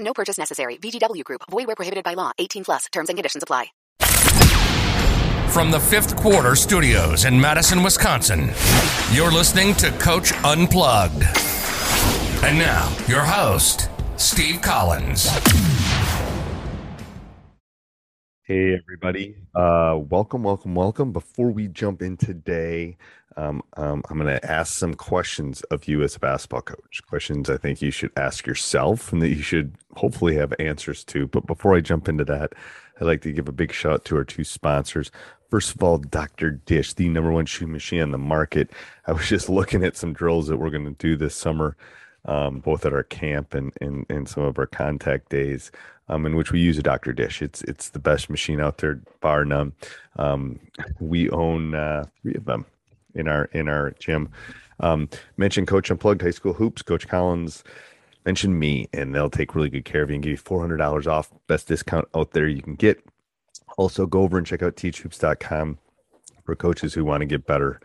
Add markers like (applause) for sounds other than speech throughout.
No purchase necessary. VGW Group. Void where prohibited by law. 18 plus. Terms and conditions apply. From the fifth quarter studios in Madison, Wisconsin, you're listening to Coach Unplugged. And now, your host, Steve Collins. Hey, everybody. Uh, welcome, welcome, welcome. Before we jump in today, um, um, I'm going to ask some questions of you as a basketball coach. Questions I think you should ask yourself and that you should hopefully have answers to. But before I jump into that, I'd like to give a big shout out to our two sponsors. First of all, Dr. Dish, the number one shoe machine on the market. I was just (laughs) looking at some drills that we're going to do this summer, um, both at our camp and, and, and some of our contact days um, in which we use a Dr. Dish. It's it's the best machine out there, bar none. Um, we own uh, three of them in our in our gym. Um, mention Coach Unplugged High School Hoops, Coach Collins. Mention me, and they'll take really good care of you and give you four hundred dollars off. Best discount out there you can get. Also, go over and check out teachhoops.com for coaches who want to get better.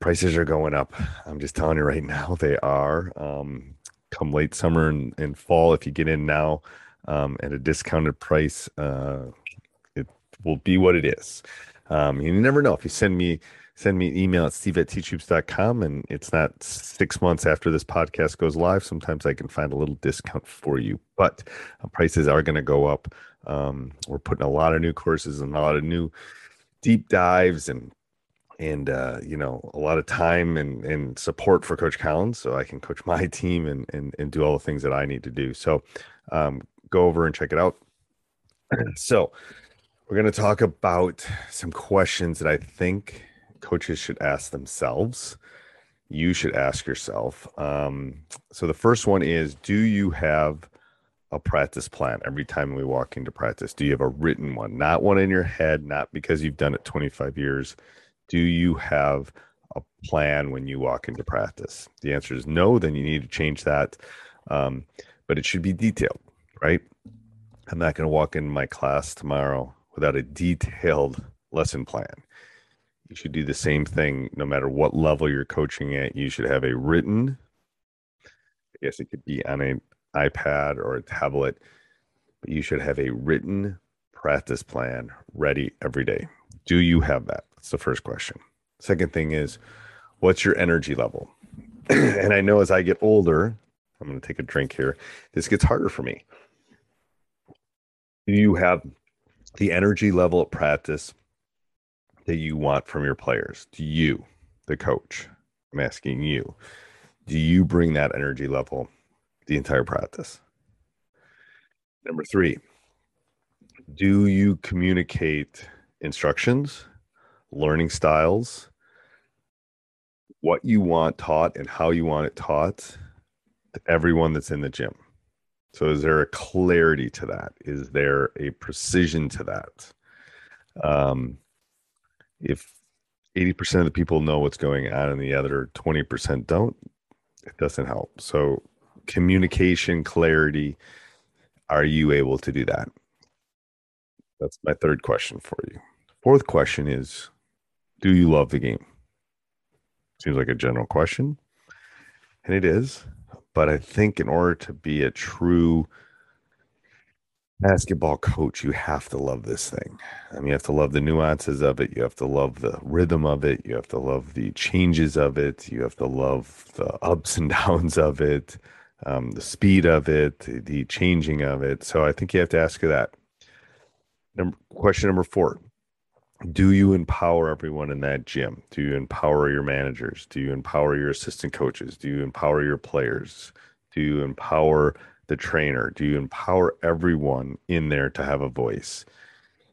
Prices are going up. I'm just telling you right now, they are. Um, come late summer and, and fall, if you get in now, um, at a discounted price, uh, it will be what it is. Um, you never know. If you send me send me an email at steve at teachhoops.com and it's not six months after this podcast goes live, sometimes I can find a little discount for you. But uh, prices are going to go up. Um, we're putting a lot of new courses and a lot of new deep dives and and uh, you know a lot of time and, and support for coach collins so i can coach (laughs) my team and, and and do all the things that i need to do so um, go over and check it out. (clears throat) So, we're going to talk about some questions that I think coaches should ask themselves. You should ask yourself. Um, so, the first one is Do you have a practice plan every time we walk into practice? Do you have a written one? Not one in your head, not because you've done it 25 years. Do you have a plan when you walk into practice? The answer is no, then you need to change that. Um, but it should be detailed right? I'm not going to walk in my class tomorrow without a detailed lesson plan. You should do the same thing no matter what level you're coaching at. You should have a written, I guess it could be on an iPad or a tablet, but you should have a written practice plan ready every day. Do you have that? The first question. Second thing is, what's your energy level? (clears throat) and I know as I get older, I'm going to take a drink here, this gets harder for me do you have the energy level at practice that you want from your players? Do you, the coach? I'm asking you, do you bring that energy level the entire practice? Number three, do you communicate instructions, learning styles, what you want taught, and how you want it taught to everyone that's in the gym? So is there a clarity to that? Is there a precision to that? Um, if 80% of the people know what's going on and the other 20% don't, it doesn't help. So communication, clarity. Are you able to do that? That's my third question for you. Fourth question is Do you love the game? Seems like a general question, and it is. But I think in order to be a true basketball coach, you have to love this thing. I mean, you have to love the nuances of it. You have to love the rhythm of it. You have to love the changes of it. You have to love the (laughs) ups and downs of it, um, the speed of it, the changing of it. So I think you have to ask that. Number, question number four Do you empower everyone in that gym? Do you empower your managers? Do you empower your assistant coaches? Do you empower your players? Do you empower the trainer? Do you empower everyone in there to have a voice?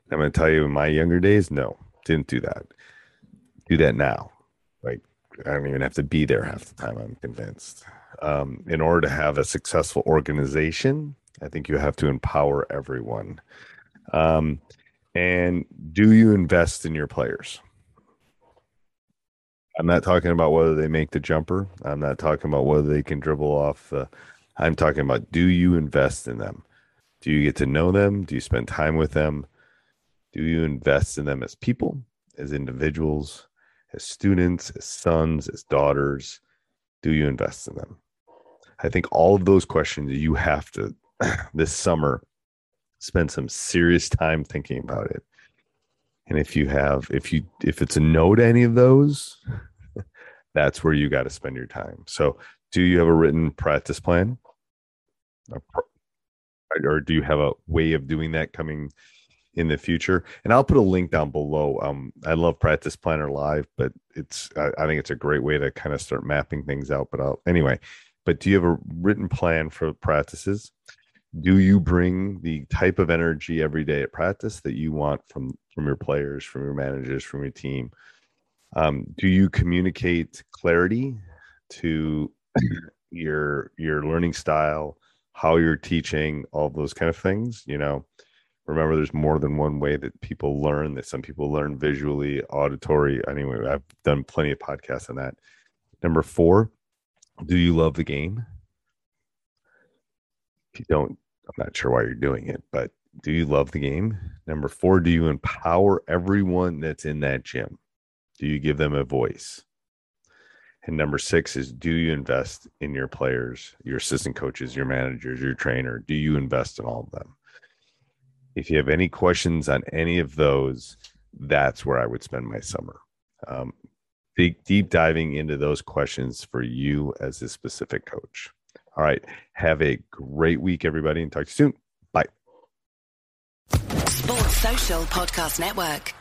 I'm going to tell you, in my younger days, no, didn't do that. Do that now. Like, I don't even have to be there half the time, I'm convinced. Um, in order to have a successful organization, I think you have to empower everyone. Um, and do you invest in your players? I'm not talking about whether they make the jumper. I'm not talking about whether they can dribble off the I'm talking about do you invest in them? Do you get to know them? Do you spend time with them? Do you invest in them as people, as individuals, as students, as sons, as daughters? Do you invest in them? I think all of those questions you have to (clears throat) this summer spend some serious time thinking about it. And if you have, if you, if it's a no to any of those, (laughs) that's where you got to spend your time. So, do you have a written practice plan? or do you have a way of doing that coming in the future? And I'll put a link down below. Um, I love Practice Planner Live, but it's I, I think it's a great way to kind of start mapping things out. But I'll anyway. But do you have a written plan for practices? Do you bring the type of energy every day at practice that you want from from your players, from your managers, from your team? Um, do you communicate clarity to (clears throat) your your learning style? how you're teaching, all those kind of things. You know, remember there's more than one way that people learn. That some people learn visually, auditory. Anyway, I've done plenty of podcasts on that. Number four, do you love the game? If you don't, I'm not sure why you're doing it, but do you love the game? Number four, do you empower everyone that's in that gym? Do you give them a voice? And number six is do you invest in your players, your assistant coaches, your managers, your trainer? Do you invest in all of them? If you have any questions on any of those, that's where I would spend my summer. Um, deep, deep diving into those questions for you as a specific coach. All right. Have a great week, everybody, and talk to you soon. Bye. Sports Social Podcast Network.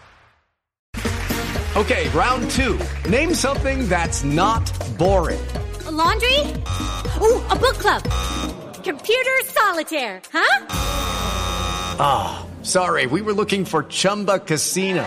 Okay, round two. Name something that's not boring. A laundry? Ooh, a book club. Computer solitaire, huh? Ah, oh, sorry, we were looking for Chumba Casino.